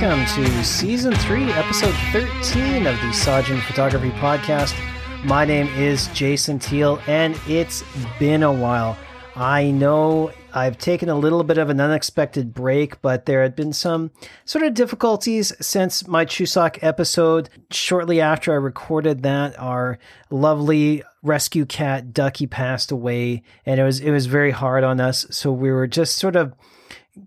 welcome to season three, episode 13 of the Sajin Photography Podcast. My name is Jason Teal, and it's been a while. I know I've taken a little bit of an unexpected break, but there had been some sort of difficulties since my Chuseok episode. Shortly after I recorded that, our lovely rescue cat Ducky passed away, and it was it was very hard on us. So we were just sort of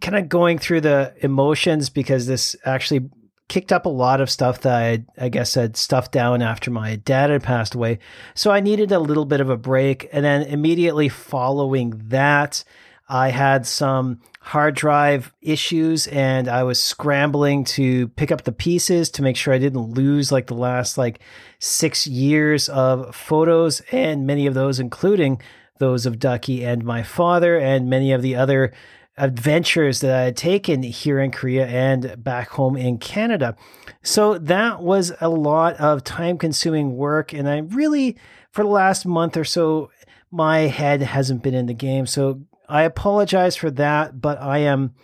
kind of going through the emotions because this actually kicked up a lot of stuff that I, I guess had stuffed down after my dad had passed away. So I needed a little bit of a break. And then immediately following that, I had some hard drive issues and I was scrambling to pick up the pieces to make sure I didn't lose like the last like six years of photos and many of those, including those of Ducky and my father and many of the other adventures that I had taken here in Korea and back home in Canada. So that was a lot of time consuming work. And I really, for the last month or so, my head hasn't been in the game. So I apologize for that, but I am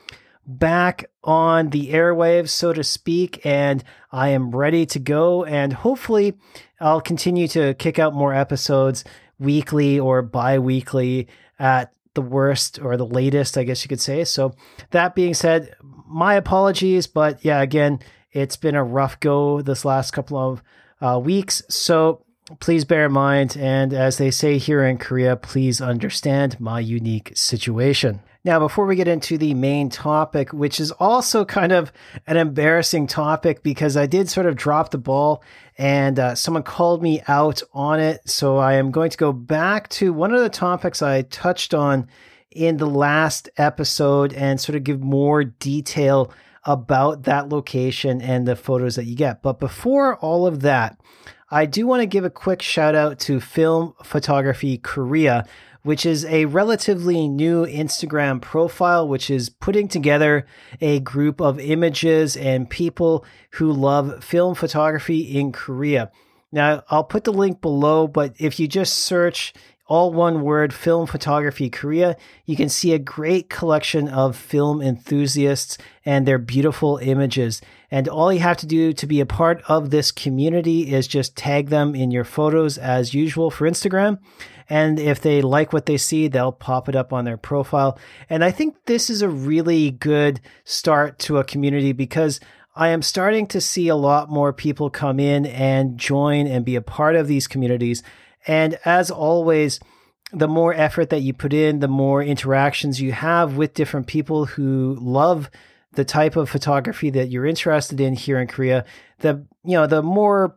back on the airwaves, so to speak, and I am ready to go. And hopefully, I'll continue to kick out more episodes weekly or bi weekly at the worst or the latest, I guess you could say. So, that being said, my apologies, but yeah, again, it's been a rough go this last couple of uh, weeks. So, please bear in mind, and as they say here in Korea, please understand my unique situation. Now, before we get into the main topic, which is also kind of an embarrassing topic because I did sort of drop the ball and uh, someone called me out on it. So I am going to go back to one of the topics I touched on in the last episode and sort of give more detail about that location and the photos that you get. But before all of that, I do want to give a quick shout out to Film Photography Korea, which is a relatively new Instagram profile, which is putting together a group of images and people who love film photography in Korea. Now, I'll put the link below, but if you just search all one word film photography Korea, you can see a great collection of film enthusiasts and their beautiful images. And all you have to do to be a part of this community is just tag them in your photos as usual for Instagram. And if they like what they see, they'll pop it up on their profile. And I think this is a really good start to a community because I am starting to see a lot more people come in and join and be a part of these communities. And as always, the more effort that you put in, the more interactions you have with different people who love the type of photography that you're interested in here in Korea, the you know, the more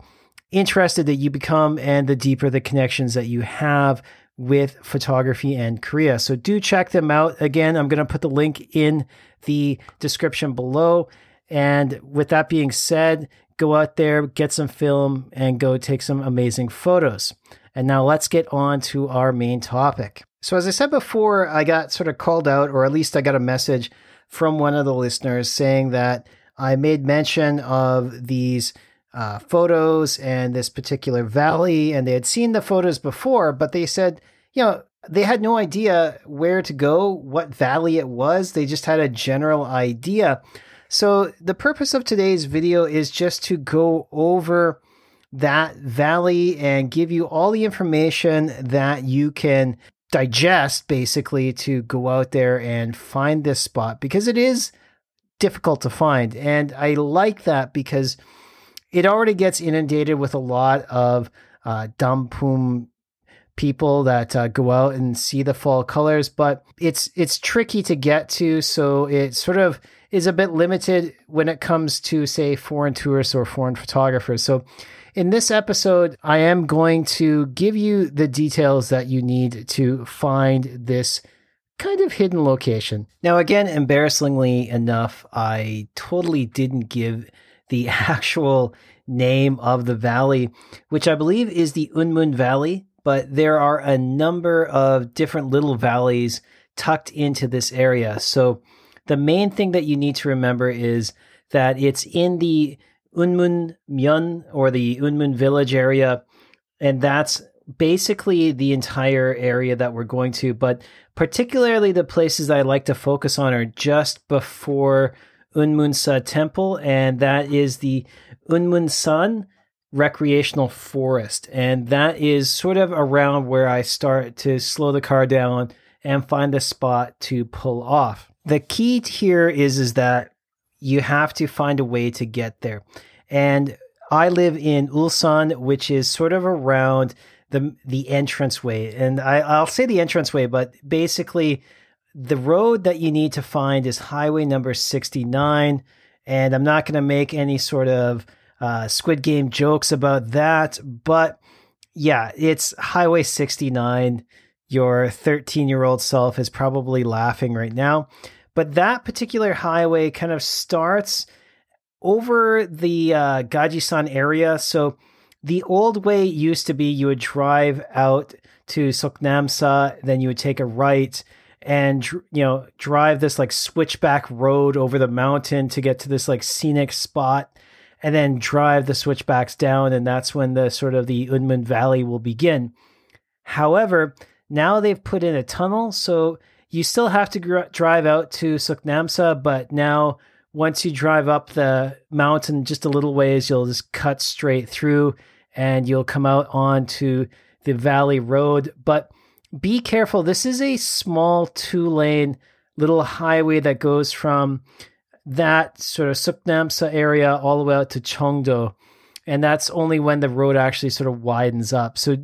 interested that you become and the deeper the connections that you have with photography and Korea. So do check them out. Again, I'm going to put the link in the description below. And with that being said, go out there, get some film, and go take some amazing photos. And now let's get on to our main topic. So, as I said before, I got sort of called out, or at least I got a message from one of the listeners saying that I made mention of these uh, photos and this particular valley, and they had seen the photos before, but they said, you know, they had no idea where to go, what valley it was. They just had a general idea. So, the purpose of today's video is just to go over that valley and give you all the information that you can digest basically to go out there and find this spot because it is difficult to find. And I like that because it already gets inundated with a lot of uh, danpung people that uh, go out and see the fall colors, but it's it's tricky to get to, so it sort of is a bit limited when it comes to say foreign tourists or foreign photographers. So in this episode, I am going to give you the details that you need to find this kind of hidden location. Now, again, embarrassingly enough, I totally didn't give the actual name of the valley, which I believe is the Unmun Valley, but there are a number of different little valleys tucked into this area. So the main thing that you need to remember is that it's in the Unmun Myeon or the Unmun village area. And that's basically the entire area that we're going to. But particularly the places I like to focus on are just before Unmunsa Temple, and that is the Unmunsan recreational forest. And that is sort of around where I start to slow the car down and find a spot to pull off. The key here is, is that you have to find a way to get there. And I live in Ulsan, which is sort of around the the entranceway. And I, I'll say the entranceway, but basically the road that you need to find is highway number 69. And I'm not going to make any sort of uh, Squid Game jokes about that. But yeah, it's Highway 69. Your 13 year old self is probably laughing right now. But that particular highway kind of starts over the uh, Gajisan area. So the old way used to be you would drive out to Seoknamsa, then you would take a right and you know drive this like switchback road over the mountain to get to this like scenic spot and then drive the switchbacks down, and that's when the sort of the Unmun Valley will begin. However, now they've put in a tunnel, so you still have to gr- drive out to Seoknamsa, but now once you drive up the mountain just a little ways, you'll just cut straight through and you'll come out onto the valley road. But be careful, this is a small two lane little highway that goes from that sort of Seoknamsa area all the way out to Cheongdo. And that's only when the road actually sort of widens up. So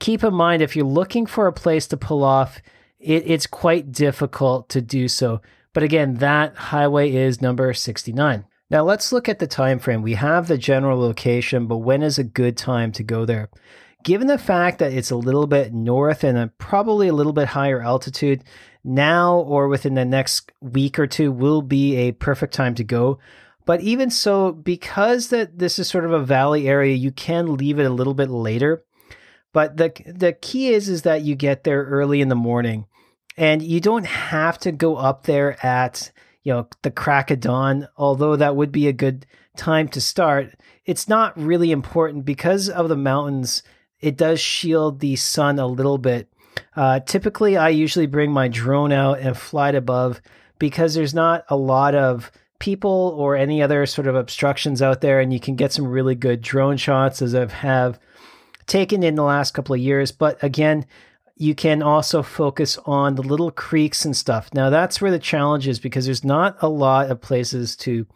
keep in mind if you're looking for a place to pull off, it, it's quite difficult to do so. But again, that highway is number 69. Now let's look at the time frame. We have the general location, but when is a good time to go there? Given the fact that it's a little bit north and a, probably a little bit higher altitude, now or within the next week or two will be a perfect time to go. But even so, because that this is sort of a valley area, you can leave it a little bit later. But the the key is is that you get there early in the morning, and you don't have to go up there at you know the crack of dawn. Although that would be a good time to start, it's not really important because of the mountains. It does shield the sun a little bit, uh, typically, I usually bring my drone out and fly it above because there's not a lot of people or any other sort of obstructions out there, and you can get some really good drone shots as I've have taken in the last couple of years. But again, you can also focus on the little creeks and stuff. Now that's where the challenge is because there's not a lot of places to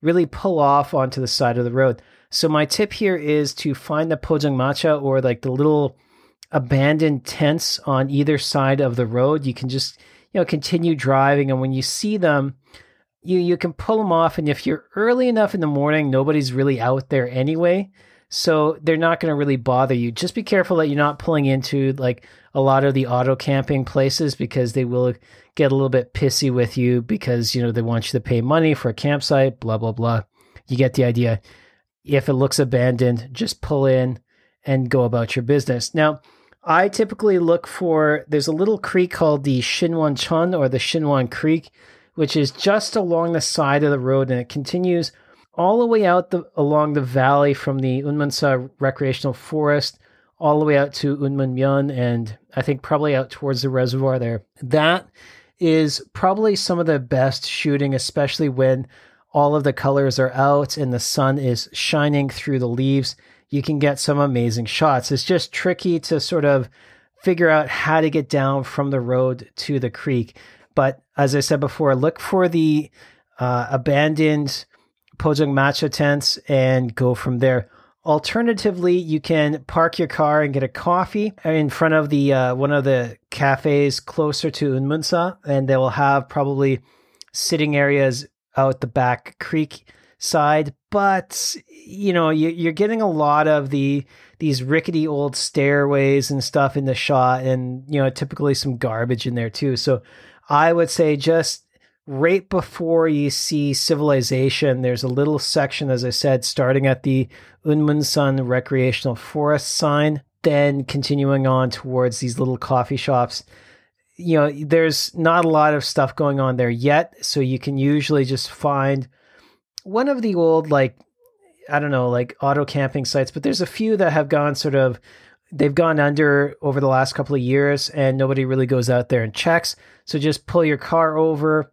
really pull off onto the side of the road. So my tip here is to find the Pojang pojangmacha or like the little abandoned tents on either side of the road. You can just, you know, continue driving. And when you see them, you, you can pull them off. And if you're early enough in the morning, nobody's really out there anyway. So they're not going to really bother you. Just be careful that you're not pulling into like a lot of the auto camping places because they will get a little bit pissy with you because, you know, they want you to pay money for a campsite, blah, blah, blah. You get the idea. If it looks abandoned, just pull in and go about your business. Now, I typically look for there's a little creek called the Shinwan Chun or the Shinwan Creek, which is just along the side of the road and it continues all the way out the, along the valley from the Unmunsan Recreational Forest all the way out to Unmunmyeon and I think probably out towards the reservoir there. That is probably some of the best shooting, especially when all of the colors are out and the sun is shining through the leaves you can get some amazing shots. It's just tricky to sort of figure out how to get down from the road to the creek. But as I said before, look for the uh, abandoned Pojang Macha tents and go from there. Alternatively, you can park your car and get a coffee in front of the uh, one of the cafes closer to Unmunsa, and they will have probably sitting areas out the back creek side, but you know you, are getting a lot of the these rickety old stairways and stuff in the shot, and you know typically some garbage in there too. So I would say just right before you see civilization, there's a little section, as I said, starting at the Unmunsan Recreational Forest sign, then continuing on towards these little coffee shops you know, there's not a lot of stuff going on there yet. So you can usually just find one of the old like I don't know like auto camping sites, but there's a few that have gone sort of they've gone under over the last couple of years and nobody really goes out there and checks. So just pull your car over,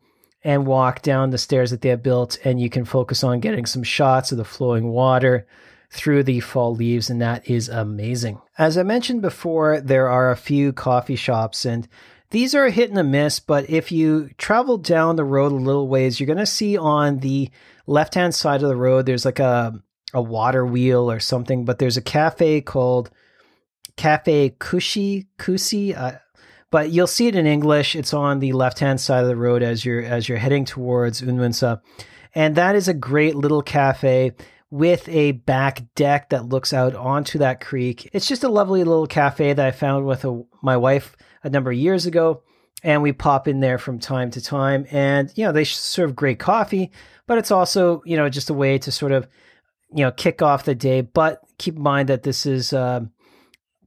and walk down the stairs that they have built, and you can focus on getting some shots of the flowing water through the fall leaves, and that is amazing. As I mentioned before, there are a few coffee shops, and these are a hit and a miss, but if you travel down the road a little ways, you're going to see on the left hand side of the road, there's like a, a water wheel or something, but there's a cafe called Cafe Kushi Kusi. Uh, but you'll see it in English. It's on the left hand side of the road as you're as you're heading towards Unmunsa, and that is a great little cafe with a back deck that looks out onto that creek. It's just a lovely little cafe that I found with a, my wife a number of years ago, and we pop in there from time to time. And you know they serve great coffee, but it's also you know just a way to sort of you know kick off the day. But keep in mind that this is. Uh,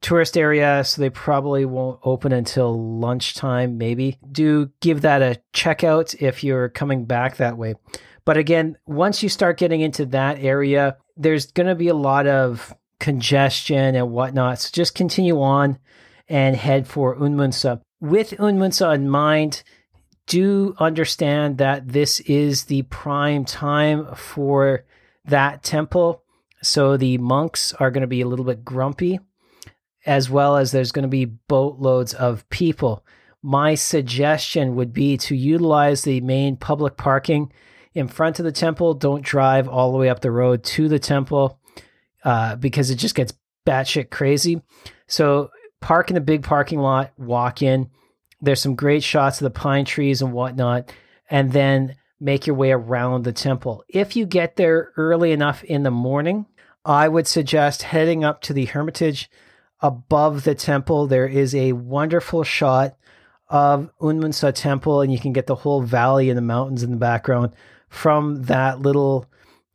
tourist area, so they probably won't open until lunchtime, maybe. Do give that a check out if you're coming back that way. But again, once you start getting into that area, there's going to be a lot of congestion and whatnot. So just continue on and head for Unmunsa. With Unmunsa in mind, do understand that this is the prime time for that temple. So the monks are going to be a little bit grumpy as well as there's going to be boatloads of people. My suggestion would be to utilize the main public parking in front of the temple. Don't drive all the way up the road to the temple uh, because it just gets batshit crazy. So park in the big parking lot, walk in. There's some great shots of the pine trees and whatnot, and then make your way around the temple. If you get there early enough in the morning, I would suggest heading up to the Hermitage above the temple, there is a wonderful shot of Unmunsa Temple, and you can get the whole valley and the mountains in the background from that little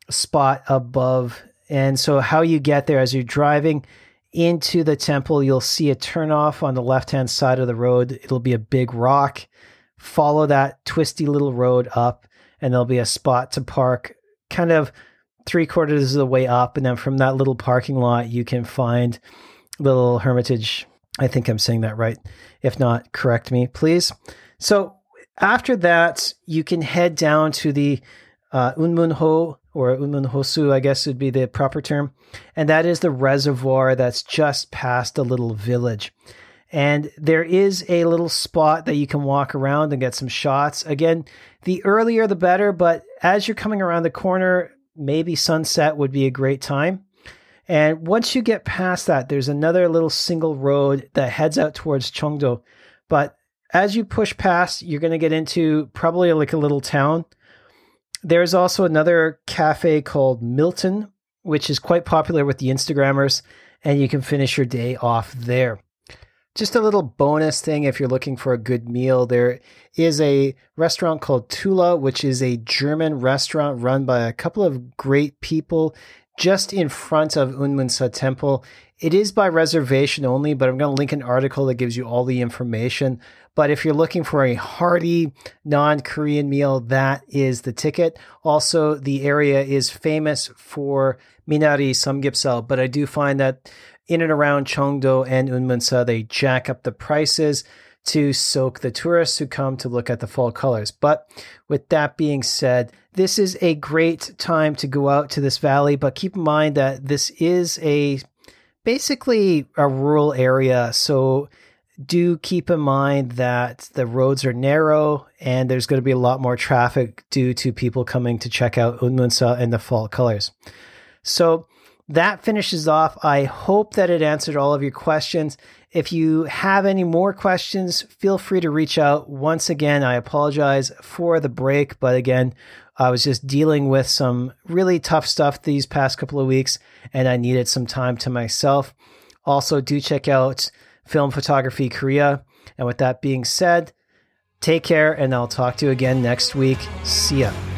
spot above. And so, how you get there as you're driving into the temple, you'll see a turnoff on the left hand side of the road. It'll be a big rock. Follow that twisty little road up, and there'll be a spot to park kind of three quarters of the way up. And then from that little parking lot, you can find little hermitage. I think I'm saying that right. If not, correct me, please. So after that, you can head down to the uh, Unmunho or Unmunhosu, I guess would be the proper term. And that is the reservoir that's just past the little village. And there is a little spot that you can walk around and get some shots. Again, the earlier the better, but as you're coming around the corner, maybe sunset would be a great time. And once you get past that, there's another little single road that heads out towards Cheongdo. But as you push past, you're going to get into probably like a little town. There's also another cafe called Milton, which is quite popular with the Instagrammers, and you can finish your day off there. Just a little bonus thing if you're looking for a good meal, there is a restaurant called Tulla, which is a German restaurant run by a couple of great people just in front of Unmunsa Temple. It is by reservation only, but I'm going to link an article that gives you all the information. But if you're looking for a hearty non Korean meal, that is the ticket. Also, the area is famous for Minari Samgyeopsal, but I do find that in and around Cheongdo and Unmunsa, they jack up the prices to soak the tourists who come to look at the fall colors. But with that being said, this is a great time to go out to this valley, but keep in mind that this is a basically a rural area. So do keep in mind that the roads are narrow and there's going to be a lot more traffic due to people coming to check out Unmunsa and the fall colors. So that finishes off. I hope that it answered all of your questions. If you have any more questions, feel free to reach out. Once again, I apologize for the break, but again, I was just dealing with some really tough stuff these past couple of weeks, and I needed some time to myself. Also, do check out Film Photography Korea. And with that being said, take care, and I'll talk to you again next week. See ya.